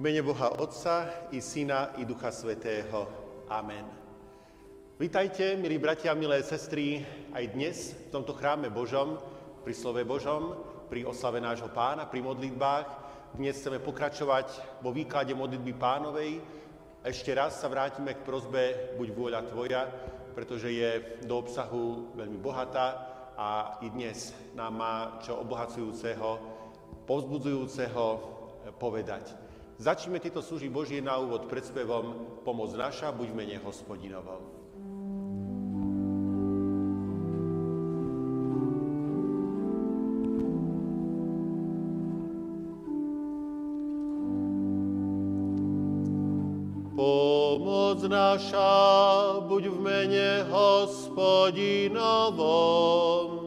mene Boha Otca i Syna i Ducha Svetého. Amen. Vítajte, milí bratia, milé sestry, aj dnes v tomto chráme Božom, pri slove Božom, pri oslave nášho pána, pri modlitbách. Dnes chceme pokračovať vo výklade modlitby pánovej. Ešte raz sa vrátime k prozbe Buď vôľa Tvoja, pretože je do obsahu veľmi bohatá a i dnes nám má čo obohacujúceho, povzbudzujúceho povedať. Začneme tieto služby Božie na úvod predspevom Pomoc naša, buď v mene hospodinovom. Pomoc naša, buď v mene hospodinovom.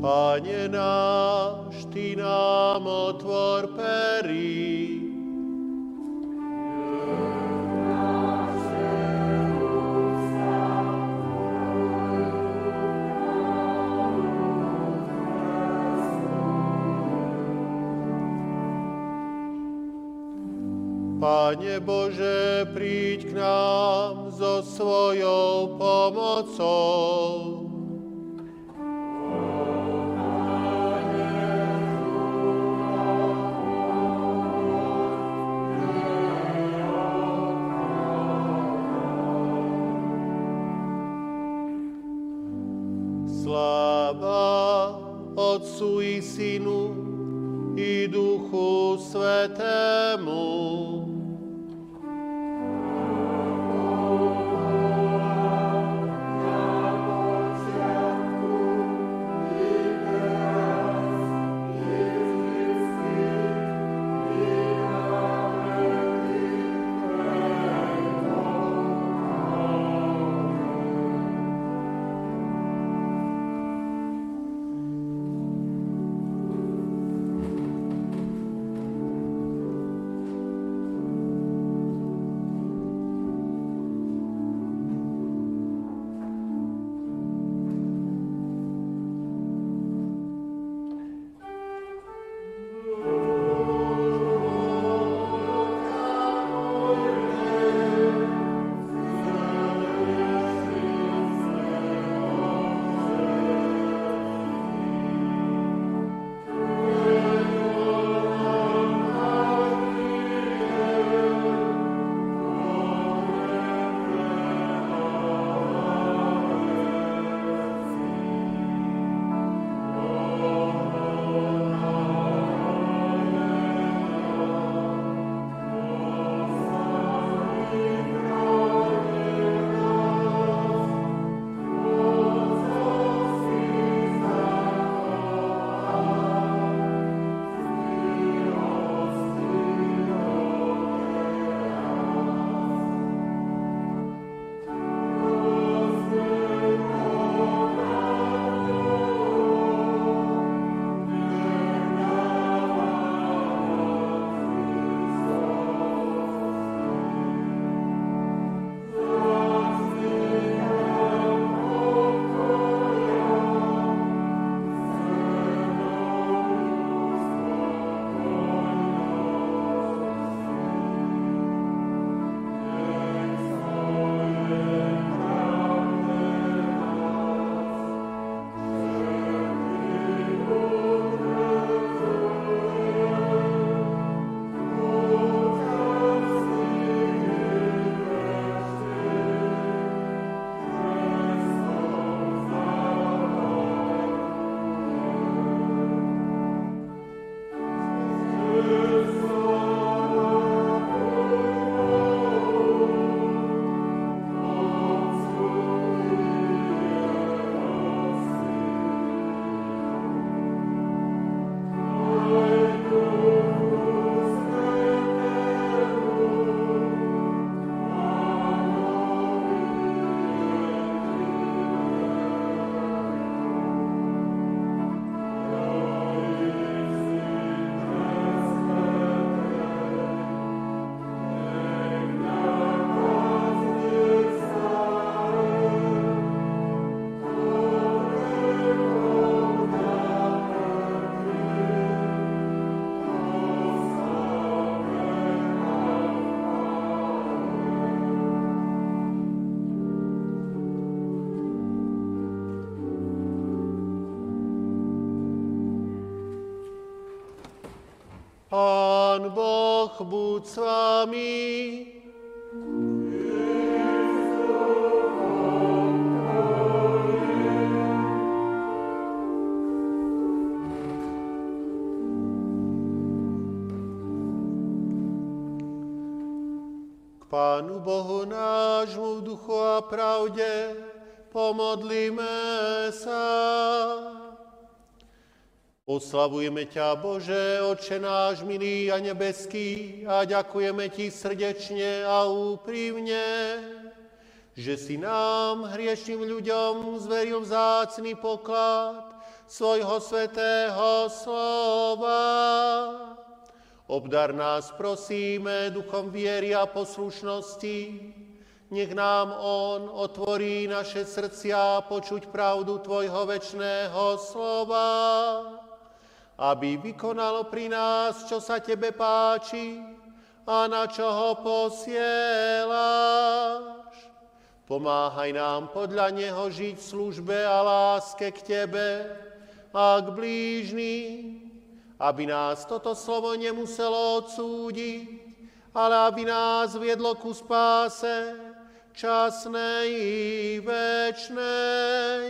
Pane náš, Ty nám otvor perí. Pane Bože, príď k nám so svojou pomocou. Boh buď s Oslavujeme ťa, Bože, Oče náš milý a nebeský, a ďakujeme Ti srdečne a úprimne, že si nám, hriešným ľuďom, zveril vzácný poklad svojho svetého slova. Obdar nás, prosíme, duchom viery a poslušnosti, nech nám On otvorí naše srdcia počuť pravdu Tvojho večného slova aby vykonalo pri nás, čo sa Tebe páči a na čo ho posielaš. Pomáhaj nám podľa Neho žiť v službe a láske k Tebe a k blížnym, aby nás toto slovo nemuselo odsúdiť, ale aby nás viedlo ku spáse časnej i večnej.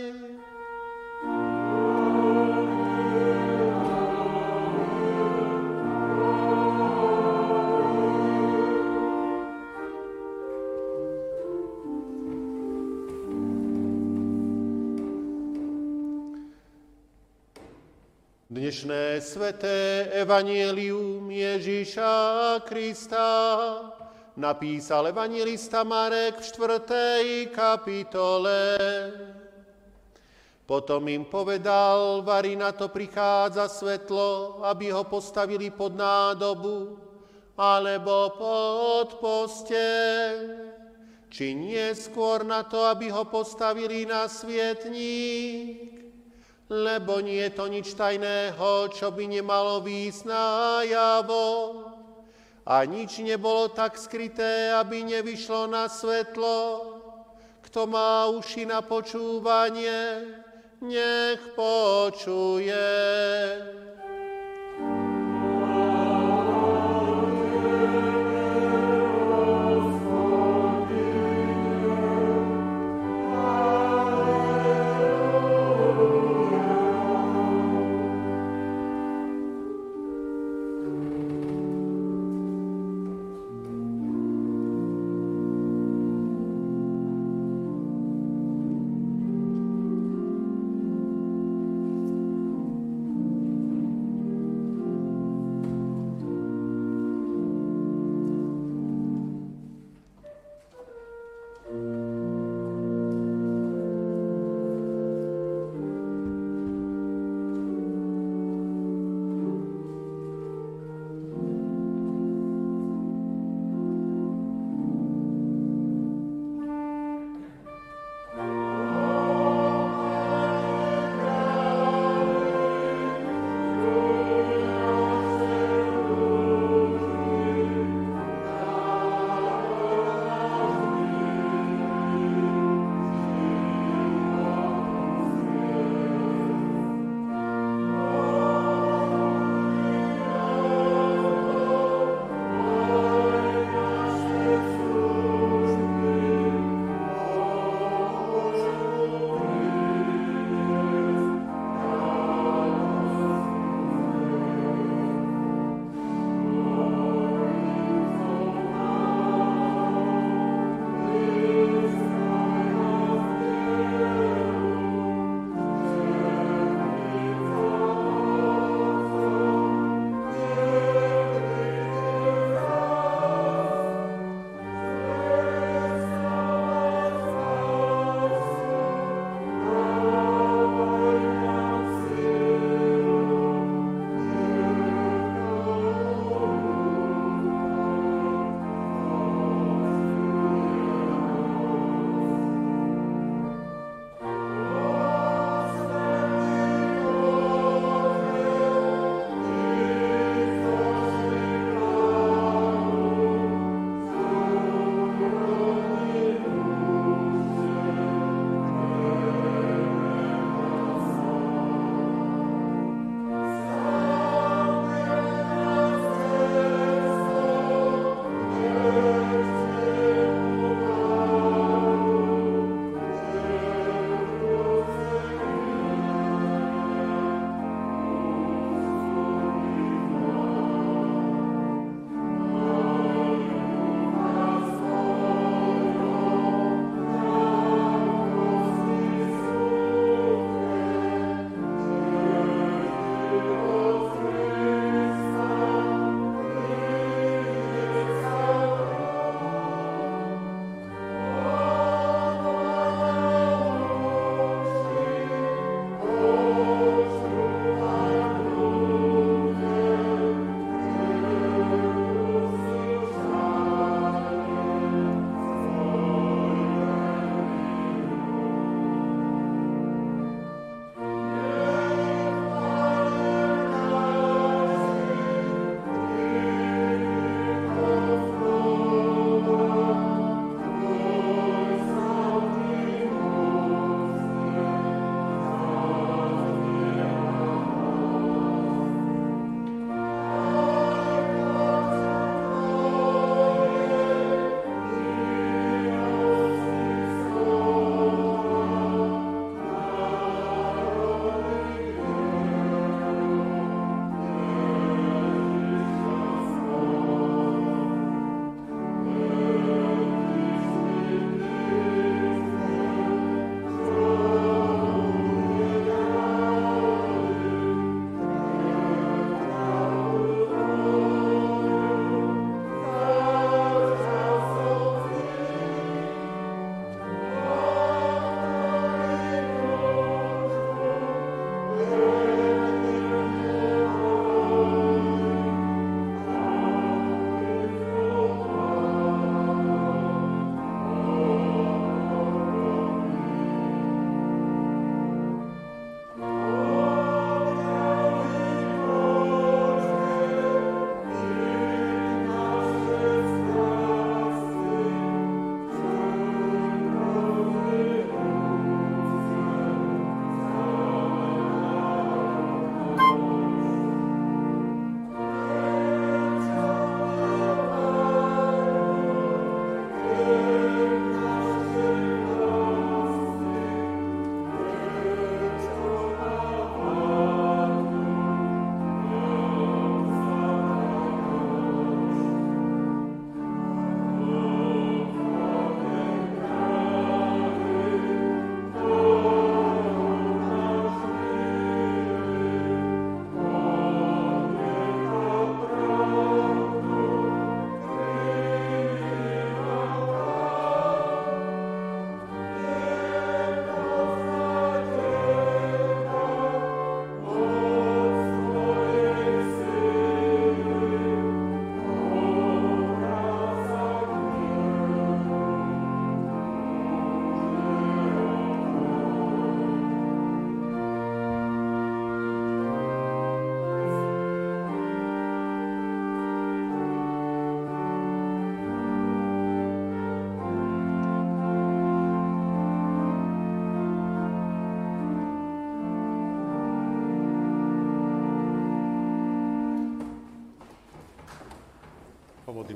Dnešné sveté evanielium Ježíša Krista napísal evangelista Marek v 4. kapitole. Potom im povedal, vari na to prichádza svetlo, aby ho postavili pod nádobu, alebo pod posteľ, či nie skôr na to, aby ho postavili na svietník lebo nie je to nič tajného, čo by nemalo výjsť na javo. A nič nebolo tak skryté, aby nevyšlo na svetlo. Kto má uši na počúvanie, nech počuje.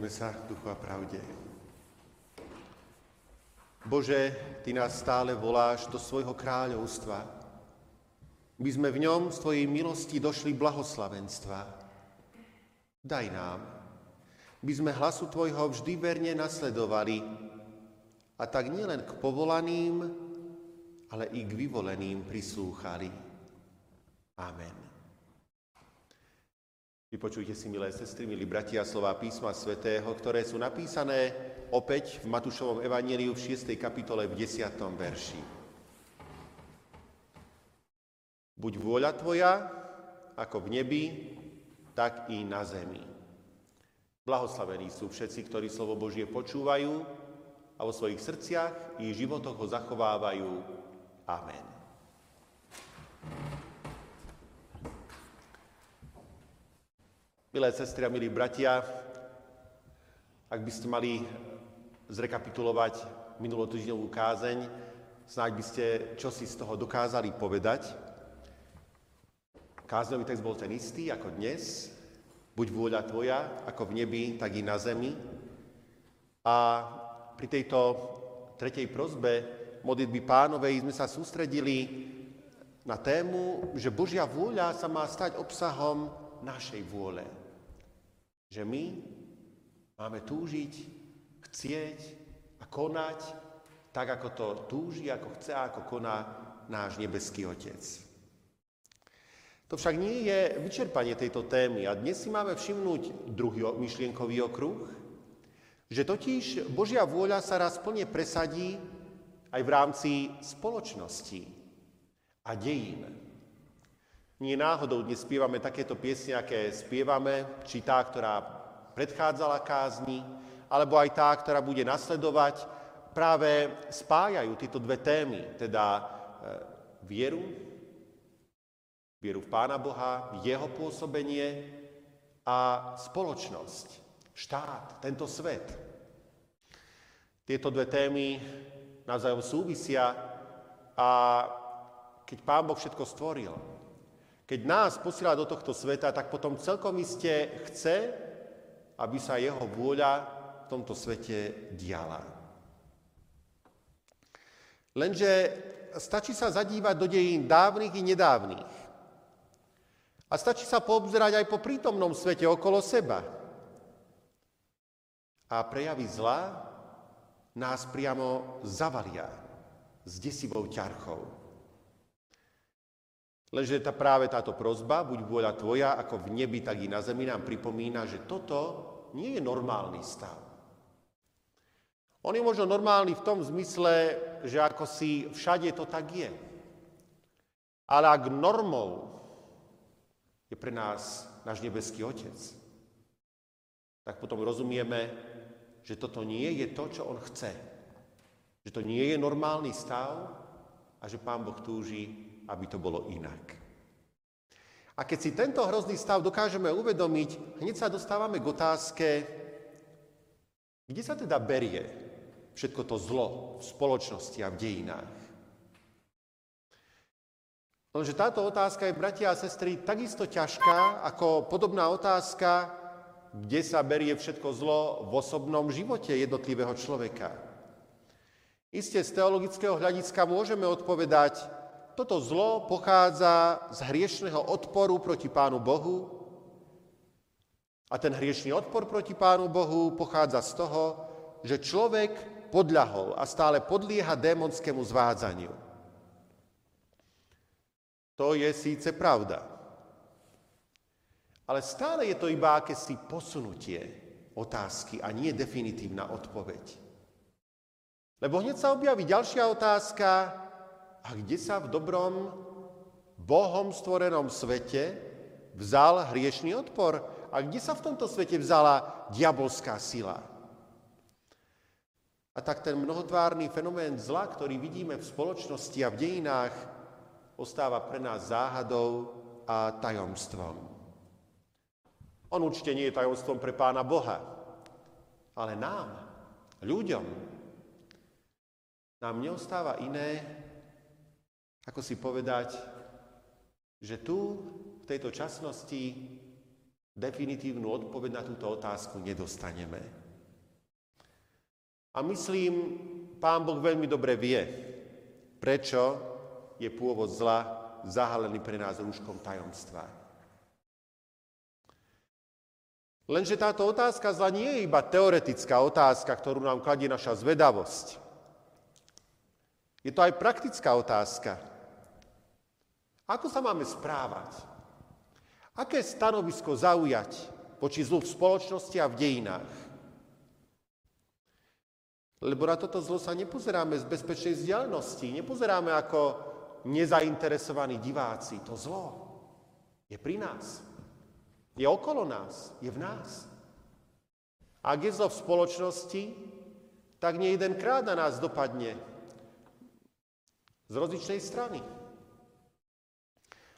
Modlíme sa duchu a pravde. Bože, Ty nás stále voláš do svojho kráľovstva. My sme v ňom z Tvojej milosti došli blahoslavenstva. Daj nám, by sme hlasu Tvojho vždy verne nasledovali, a tak nielen k povolaným, ale i k vyvoleným prislúchali. Amen. Vypočujte si, milé sestry, milí bratia, slova písma svätého, ktoré sú napísané opäť v Matúšovom evaníliu v 6. kapitole v 10. verši. Buď vôľa tvoja, ako v nebi, tak i na zemi. Blahoslavení sú všetci, ktorí slovo Božie počúvajú a vo svojich srdciach i životoch ho zachovávajú. Amen. Milé sestry a milí bratia, ak by ste mali zrekapitulovať minulotýždňovú kázeň, snáď by ste čosi z toho dokázali povedať. Kázňový text bol ten istý ako dnes. Buď vôľa tvoja, ako v nebi, tak i na zemi. A pri tejto tretej prozbe modlitby pánovej sme sa sústredili na tému, že Božia vôľa sa má stať obsahom našej vôle. Že my máme túžiť, chcieť a konať tak, ako to túži, ako chce a ako koná náš nebeský Otec. To však nie je vyčerpanie tejto témy a dnes si máme všimnúť druhý myšlienkový okruh, že totiž Božia vôľa sa raz plne presadí aj v rámci spoločnosti a dejín. Nie náhodou dnes spievame takéto piesne, aké spievame, či tá, ktorá predchádzala kázni, alebo aj tá, ktorá bude nasledovať, práve spájajú tieto dve témy, teda e, vieru, vieru v Pána Boha, jeho pôsobenie a spoločnosť, štát, tento svet. Tieto dve témy navzájom súvisia a keď Pán Boh všetko stvoril, keď nás posiela do tohto sveta, tak potom celkom iste chce, aby sa jeho vôľa v tomto svete diala. Lenže stačí sa zadívať do dejín dávnych i nedávnych. A stačí sa poobzerať aj po prítomnom svete okolo seba. A prejavy zla nás priamo zavalia s desivou ťarchou. Lenže tá, práve táto prozba, buď vôľa tvoja, ako v nebi, tak i na zemi, nám pripomína, že toto nie je normálny stav. On je možno normálny v tom zmysle, že ako si všade to tak je. Ale ak normou je pre nás náš nebeský Otec, tak potom rozumieme, že toto nie je to, čo On chce. Že to nie je normálny stav a že Pán Boh túži, aby to bolo inak. A keď si tento hrozný stav dokážeme uvedomiť, hneď sa dostávame k otázke, kde sa teda berie všetko to zlo v spoločnosti a v dejinách. Lenže táto otázka je, bratia a sestry, takisto ťažká ako podobná otázka, kde sa berie všetko zlo v osobnom živote jednotlivého človeka. Isté z teologického hľadiska môžeme odpovedať, toto zlo pochádza z hriešného odporu proti Pánu Bohu a ten hriešný odpor proti Pánu Bohu pochádza z toho, že človek podľahol a stále podlieha démonskému zvádzaniu. To je síce pravda. Ale stále je to iba akési posunutie otázky a nie definitívna odpoveď. Lebo hneď sa objaví ďalšia otázka, a kde sa v dobrom Bohom stvorenom svete vzal hriešný odpor? A kde sa v tomto svete vzala diabolská sila? A tak ten mnohotvárny fenomén zla, ktorý vidíme v spoločnosti a v dejinách, ostáva pre nás záhadou a tajomstvom. On určite nie je tajomstvom pre Pána Boha, ale nám, ľuďom, nám neostáva iné, ako si povedať, že tu, v tejto časnosti, definitívnu odpoveď na túto otázku nedostaneme. A myslím, pán Boh veľmi dobre vie, prečo je pôvod zla zahalený pre nás rúškom tajomstva. Lenže táto otázka zla nie je iba teoretická otázka, ktorú nám kladie naša zvedavosť. Je to aj praktická otázka. Ako sa máme správať? Aké stanovisko zaujať voči zlu v spoločnosti a v dejinách? Lebo na toto zlo sa nepozeráme z bezpečnej vzdialenosti, nepozeráme ako nezainteresovaní diváci. To zlo je pri nás, je okolo nás, je v nás. Ak je zlo v spoločnosti, tak nie jedenkrát na nás dopadne z rozličnej strany.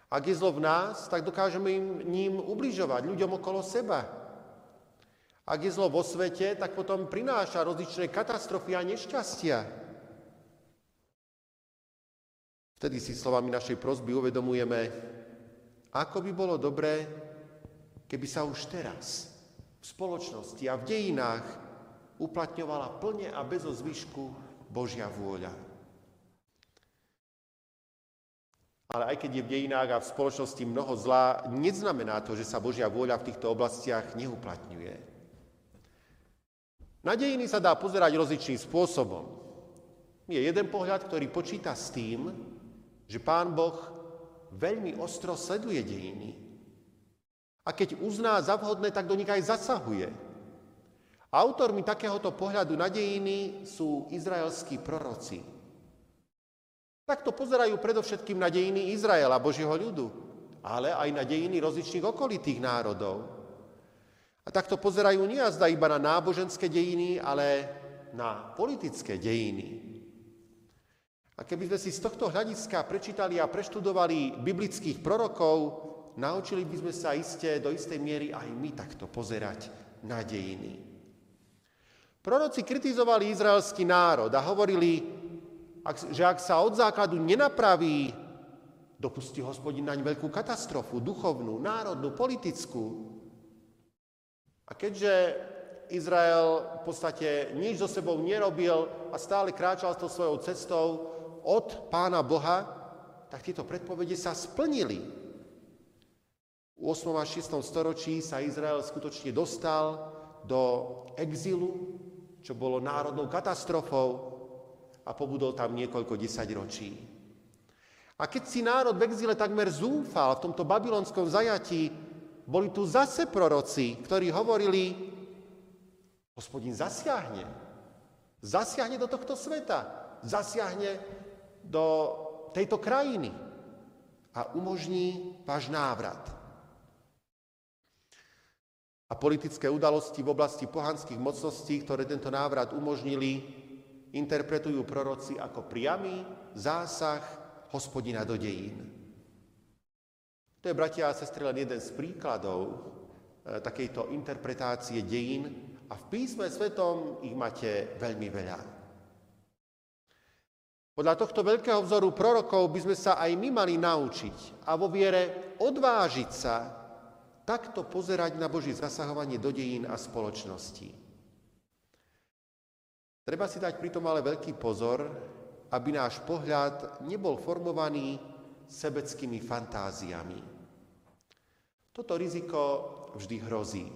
Ak je zlo v nás, tak dokážeme im, ním ubližovať ľuďom okolo seba. Ak je zlo vo svete, tak potom prináša rozličné katastrofy a nešťastia. Vtedy si slovami našej prosby uvedomujeme, ako by bolo dobré, keby sa už teraz v spoločnosti a v dejinách uplatňovala plne a bez zvyšku Božia vôľa. Ale aj keď je v dejinách a v spoločnosti mnoho zlá, neznamená to, že sa Božia vôľa v týchto oblastiach neuplatňuje. Na dejiny sa dá pozerať rozličným spôsobom. Je jeden pohľad, ktorý počíta s tým, že Pán Boh veľmi ostro sleduje dejiny. A keď uzná za vhodné, tak do nich aj zasahuje. Autormi takéhoto pohľadu na dejiny sú izraelskí proroci. Takto pozerajú predovšetkým na dejiny Izraela, Božieho ľudu, ale aj na dejiny rozličných okolitých národov. A takto pozerajú nie azda iba na náboženské dejiny, ale na politické dejiny. A keby sme si z tohto hľadiska prečítali a preštudovali biblických prorokov, naučili by sme sa iste do istej miery aj my takto pozerať na dejiny. Proroci kritizovali izraelský národ a hovorili, že ak sa od základu nenapraví, dopustí hospodin naň veľkú katastrofu, duchovnú, národnú, politickú. A keďže Izrael v podstate nič so sebou nerobil a stále kráčal s tou svojou cestou od pána Boha, tak tieto predpovede sa splnili. V 8. a 6. storočí sa Izrael skutočne dostal do exilu, čo bolo národnou katastrofou a pobudol tam niekoľko desaťročí. A keď si národ v exíle takmer zúfal v tomto babylonskom zajatí, boli tu zase proroci, ktorí hovorili, hospodin zasiahne. Zasiahne do tohto sveta. Zasiahne do tejto krajiny a umožní váš návrat. A politické udalosti v oblasti pohanských mocností, ktoré tento návrat umožnili, interpretujú proroci ako priamy zásah hospodina do dejín. To je, bratia a sestry, len jeden z príkladov e, takejto interpretácie dejín a v písme svetom ich máte veľmi veľa. Podľa tohto veľkého vzoru prorokov by sme sa aj my mali naučiť a vo viere odvážiť sa takto pozerať na Boží zasahovanie do dejín a spoločnosti. Treba si dať pritom ale veľký pozor, aby náš pohľad nebol formovaný sebeckými fantáziami. Toto riziko vždy hrozí.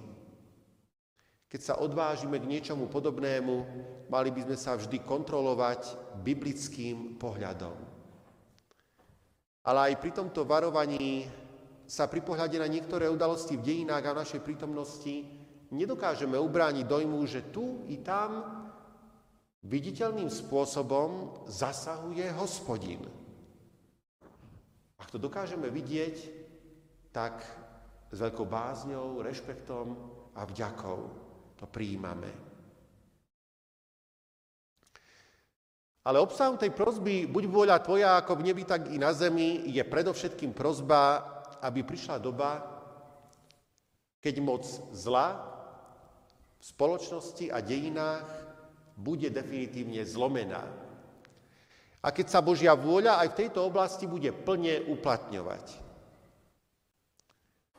Keď sa odvážime k niečomu podobnému, mali by sme sa vždy kontrolovať biblickým pohľadom. Ale aj pri tomto varovaní sa pri pohľade na niektoré udalosti v dejinách a v našej prítomnosti nedokážeme ubrániť dojmu, že tu i tam viditeľným spôsobom zasahuje hospodin. Ak to dokážeme vidieť, tak s veľkou bázňou, rešpektom a vďakou to prijímame. Ale obsahom tej prozby, buď vôľa tvoja ako v nebi, tak i na zemi, je predovšetkým prozba, aby prišla doba, keď moc zla v spoločnosti a dejinách bude definitívne zlomená. A keď sa Božia vôľa aj v tejto oblasti bude plne uplatňovať.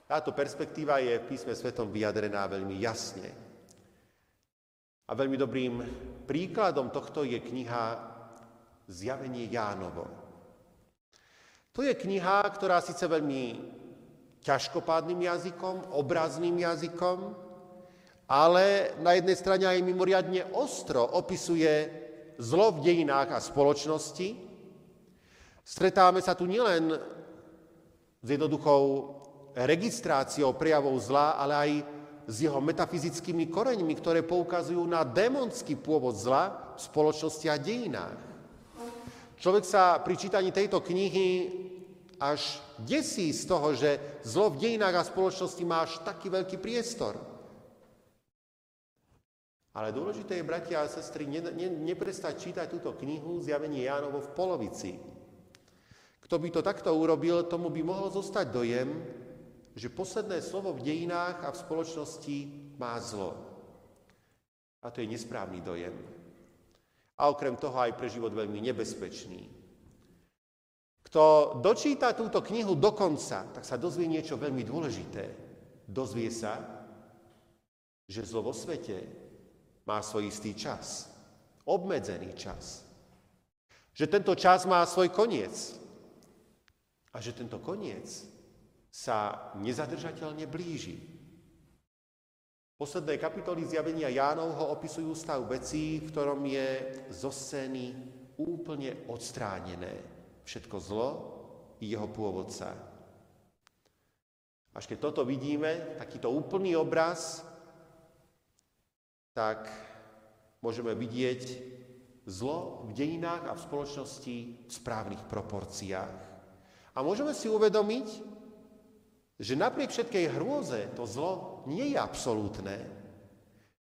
Táto perspektíva je v písme svetom vyjadrená veľmi jasne. A veľmi dobrým príkladom tohto je kniha Zjavenie Jánovo. To je kniha, ktorá síce veľmi ťažkopádnym jazykom, obrazným jazykom, ale na jednej strane aj mimoriadne ostro opisuje zlo v dejinách a spoločnosti. Stretáme sa tu nielen s jednoduchou registráciou prejavov zla, ale aj s jeho metafyzickými koreňmi, ktoré poukazujú na démonský pôvod zla v spoločnosti a dejinách. Človek sa pri čítaní tejto knihy až desí z toho, že zlo v dejinách a spoločnosti má až taký veľký priestor. Ale dôležité je, bratia a sestry, ne, ne, neprestať čítať túto knihu Zjavenie Jánovo v polovici. Kto by to takto urobil, tomu by mohol zostať dojem, že posledné slovo v dejinách a v spoločnosti má zlo. A to je nesprávny dojem a okrem toho aj pre život veľmi nebezpečný. Kto dočíta túto knihu do konca, tak sa dozvie niečo veľmi dôležité. Dozvie sa, že zlo vo svete má svoj istý čas, obmedzený čas. Že tento čas má svoj koniec a že tento koniec sa nezadržateľne blíži. Posledné kapitoly zjavenia Jánovho opisujú stav vecí, v ktorom je zo scény úplne odstránené všetko zlo i jeho pôvodca. Až keď toto vidíme, takýto úplný obraz, tak môžeme vidieť zlo v dejinách a v spoločnosti v správnych proporciách. A môžeme si uvedomiť, že napriek všetkej hrôze to zlo nie je absolútne,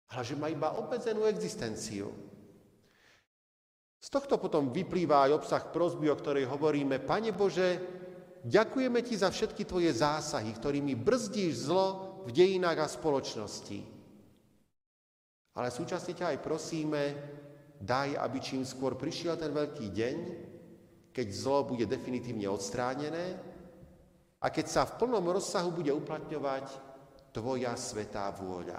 ale že má iba obmedzenú existenciu. Z tohto potom vyplýva aj obsah prozby, o ktorej hovoríme, Pane Bože, ďakujeme Ti za všetky Tvoje zásahy, ktorými brzdíš zlo v dejinách a spoločnosti. Ale súčasne ťa aj prosíme, daj, aby čím skôr prišiel ten veľký deň, keď zlo bude definitívne odstránené a keď sa v plnom rozsahu bude uplatňovať Tvoja svetá vôľa.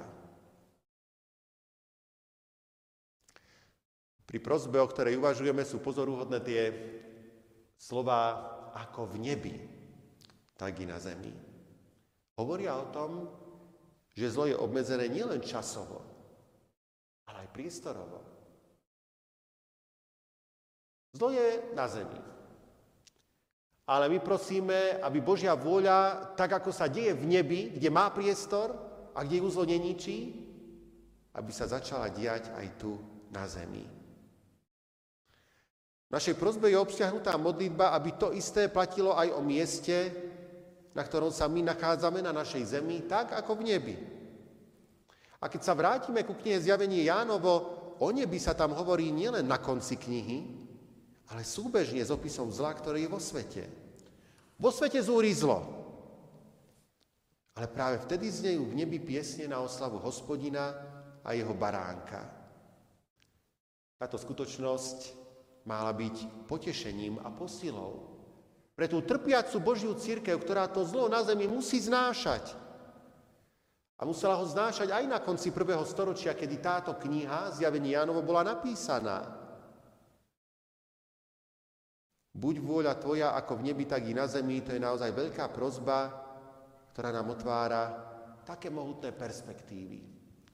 Pri prozbe, o ktorej uvažujeme, sú pozoruhodné tie slova ako v nebi, tak i na zemi. Hovoria o tom, že zlo je obmedzené nielen časovo, ale aj priestorovo. Zlo je na zemi. Ale my prosíme, aby Božia vôľa, tak ako sa deje v nebi, kde má priestor a kde ju zlo neničí, aby sa začala diať aj tu na zemi. V našej prozbe je obsiahnutá modlitba, aby to isté platilo aj o mieste, na ktorom sa my nachádzame na našej zemi, tak ako v nebi. A keď sa vrátime ku knihe Zjavenie Jánovo, o nebi sa tam hovorí nielen na konci knihy, ale súbežne s opisom zla, ktoré je vo svete. Vo svete zúri zlo. Ale práve vtedy znejú v nebi piesne na oslavu hospodina a jeho baránka. Táto skutočnosť mala byť potešením a posilou pre tú trpiacu Božiu církev, ktorá to zlo na zemi musí znášať. A musela ho znášať aj na konci prvého storočia, kedy táto kniha, Zjavenie Jánovo, bola napísaná. Buď vôľa Tvoja ako v nebi, tak i na zemi, to je naozaj veľká prozba, ktorá nám otvára také mohutné perspektívy.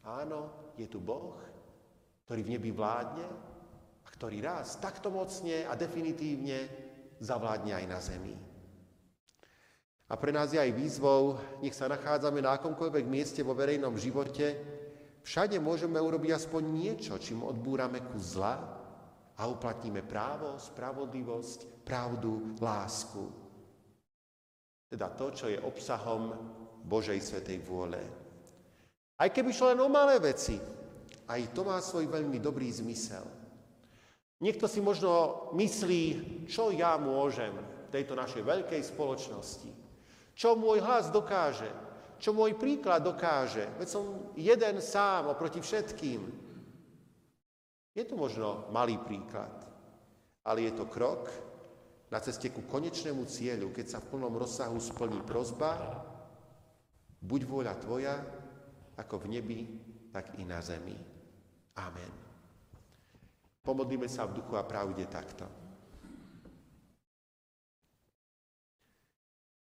Áno, je tu Boh, ktorý v nebi vládne a ktorý raz takto mocne a definitívne zavládne aj na zemi. A pre nás je aj výzvou, nech sa nachádzame na akomkoľvek mieste vo verejnom živote, všade môžeme urobiť aspoň niečo, čím odbúrame ku zla a uplatníme právo, spravodlivosť, pravdu, lásku. Teda to, čo je obsahom Božej svetej vôle. Aj keby šlo len o malé veci, aj to má svoj veľmi dobrý zmysel. Niekto si možno myslí, čo ja môžem v tejto našej veľkej spoločnosti. Čo môj hlas dokáže, čo môj príklad dokáže. Veď som jeden sám oproti všetkým. Je to možno malý príklad, ale je to krok na ceste ku konečnému cieľu, keď sa v plnom rozsahu splní prozba Buď vôľa Tvoja, ako v nebi, tak i na zemi. Amen. Pomodlíme sa v duchu a pravde takto.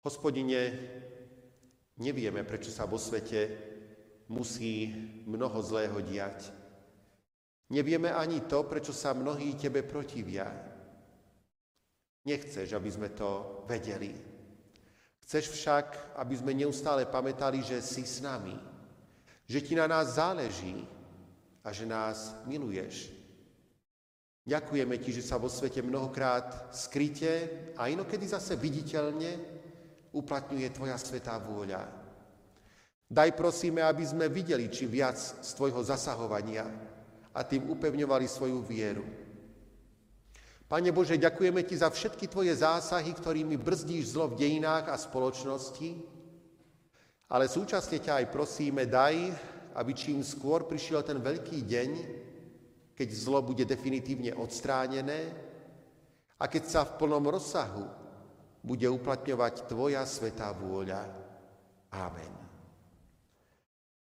Hospodine, nevieme, prečo sa vo svete musí mnoho zlého diať. Nevieme ani to, prečo sa mnohí Tebe protivia. Nechceš, aby sme to vedeli. Chceš však, aby sme neustále pamätali, že si s nami, že ti na nás záleží a že nás miluješ. Ďakujeme ti, že sa vo svete mnohokrát skryte a inokedy zase viditeľne uplatňuje tvoja svetá vôľa. Daj prosíme, aby sme videli či viac z tvojho zasahovania a tým upevňovali svoju vieru. Pane Bože, ďakujeme Ti za všetky Tvoje zásahy, ktorými brzdíš zlo v dejinách a spoločnosti, ale súčasne ťa aj prosíme, daj, aby čím skôr prišiel ten veľký deň, keď zlo bude definitívne odstránené a keď sa v plnom rozsahu bude uplatňovať Tvoja svetá vôľa. Amen.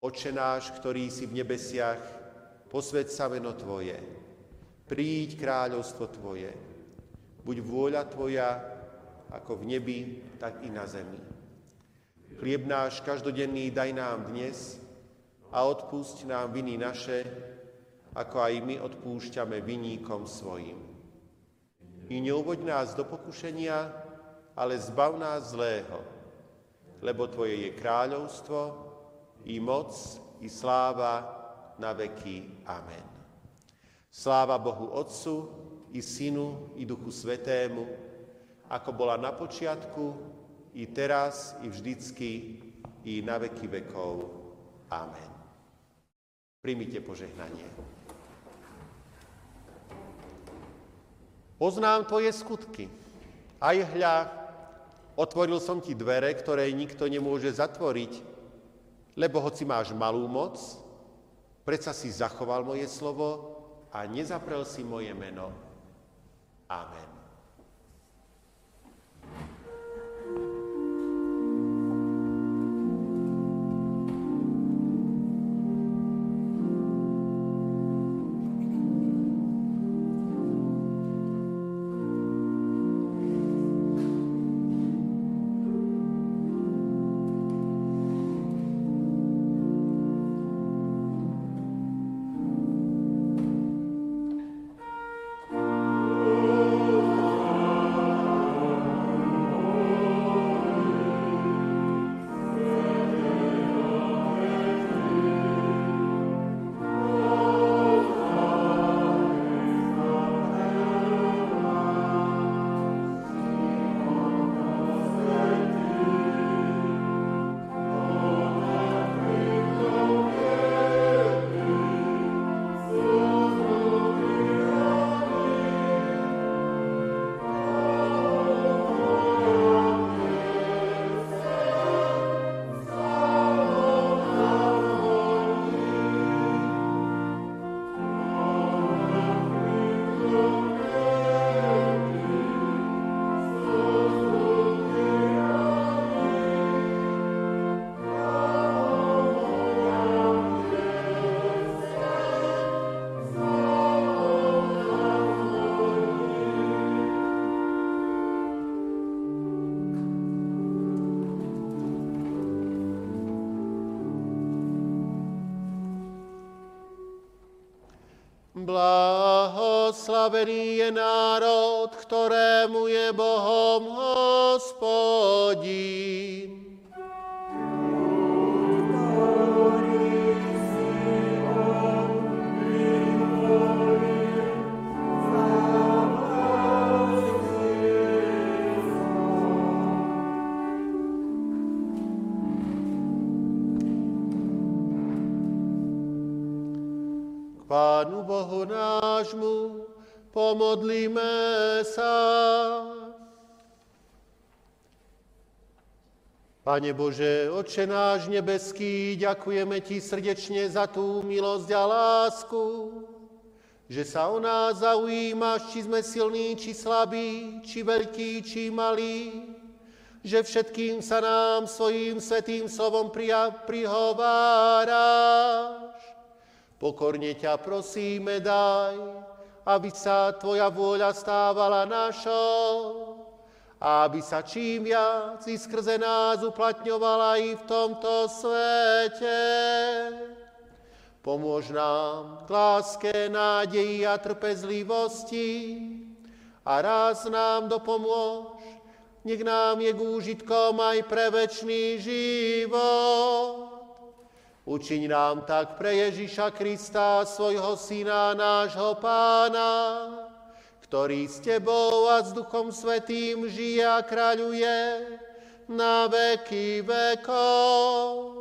Oče náš, ktorý si v nebesiach, posved sa meno Tvoje, príď kráľovstvo Tvoje. Buď vôľa Tvoja, ako v nebi, tak i na zemi. Chlieb náš každodenný daj nám dnes a odpúšť nám viny naše, ako aj my odpúšťame viníkom svojim. I neuvoď nás do pokušenia, ale zbav nás zlého, lebo Tvoje je kráľovstvo, i moc, i sláva na veky. Amen. Sláva Bohu Otcu i Synu i Duchu Svetému, ako bola na počiatku, i teraz, i vždycky, i na veky vekov. Amen. Primite požehnanie. Poznám tvoje skutky. Aj hľa, otvoril som ti dvere, ktoré nikto nemôže zatvoriť, lebo hoci máš malú moc, predsa si zachoval moje slovo a nezaprel si moje meno. Amen. Blahoslavený je národ, ktorému je Bohom Pane Bože, Oče náš nebeský, ďakujeme Ti srdečne za tú milosť a lásku, že sa o nás zaujímaš, či sme silní, či slabí, či veľkí, či malí, že všetkým sa nám svojím svetým slovom prihováraš. Pokorne ťa prosíme, daj, aby sa Tvoja vôľa stávala našou aby sa čím viac i skrze nás uplatňovala i v tomto svete. Pomôž nám k láske, nádeji a trpezlivosti a raz nám dopomôž, nech nám je k úžitkom aj pre večný život. Učiň nám tak pre Ježiša Krista, svojho syna, nášho pána, ktorý s Tebou a s Duchom Svetým žije a kráľuje na veky vekov.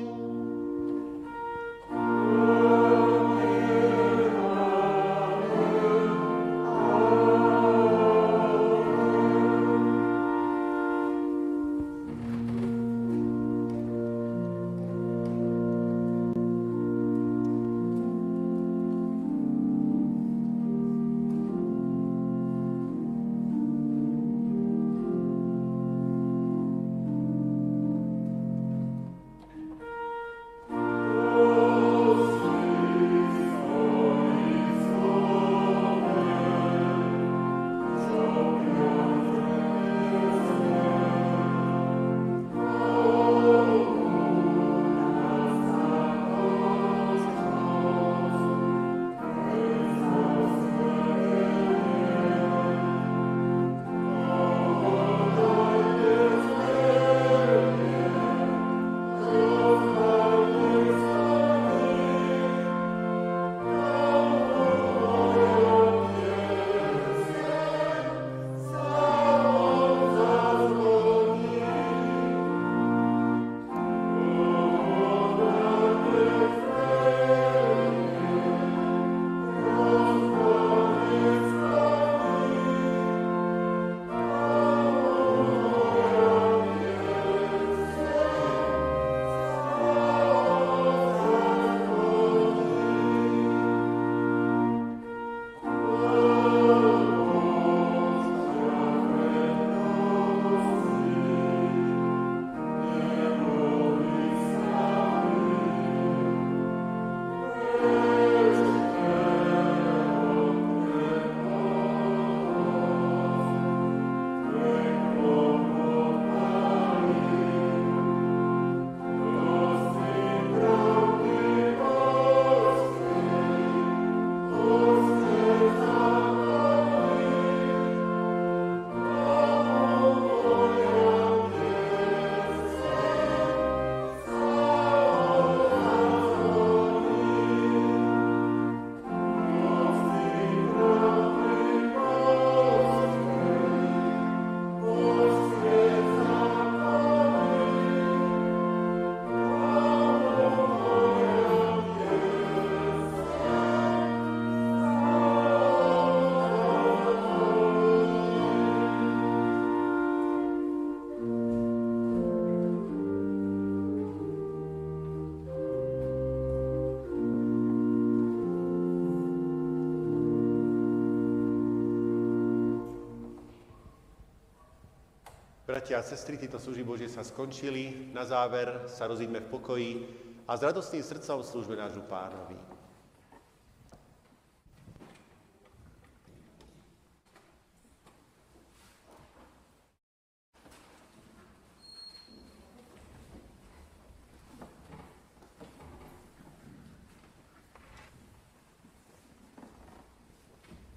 Bratia a sestry, títo služby Božie sa skončili. Na záver sa rozídme v pokoji a s radostným srdcom slúžme nášmu pánovi.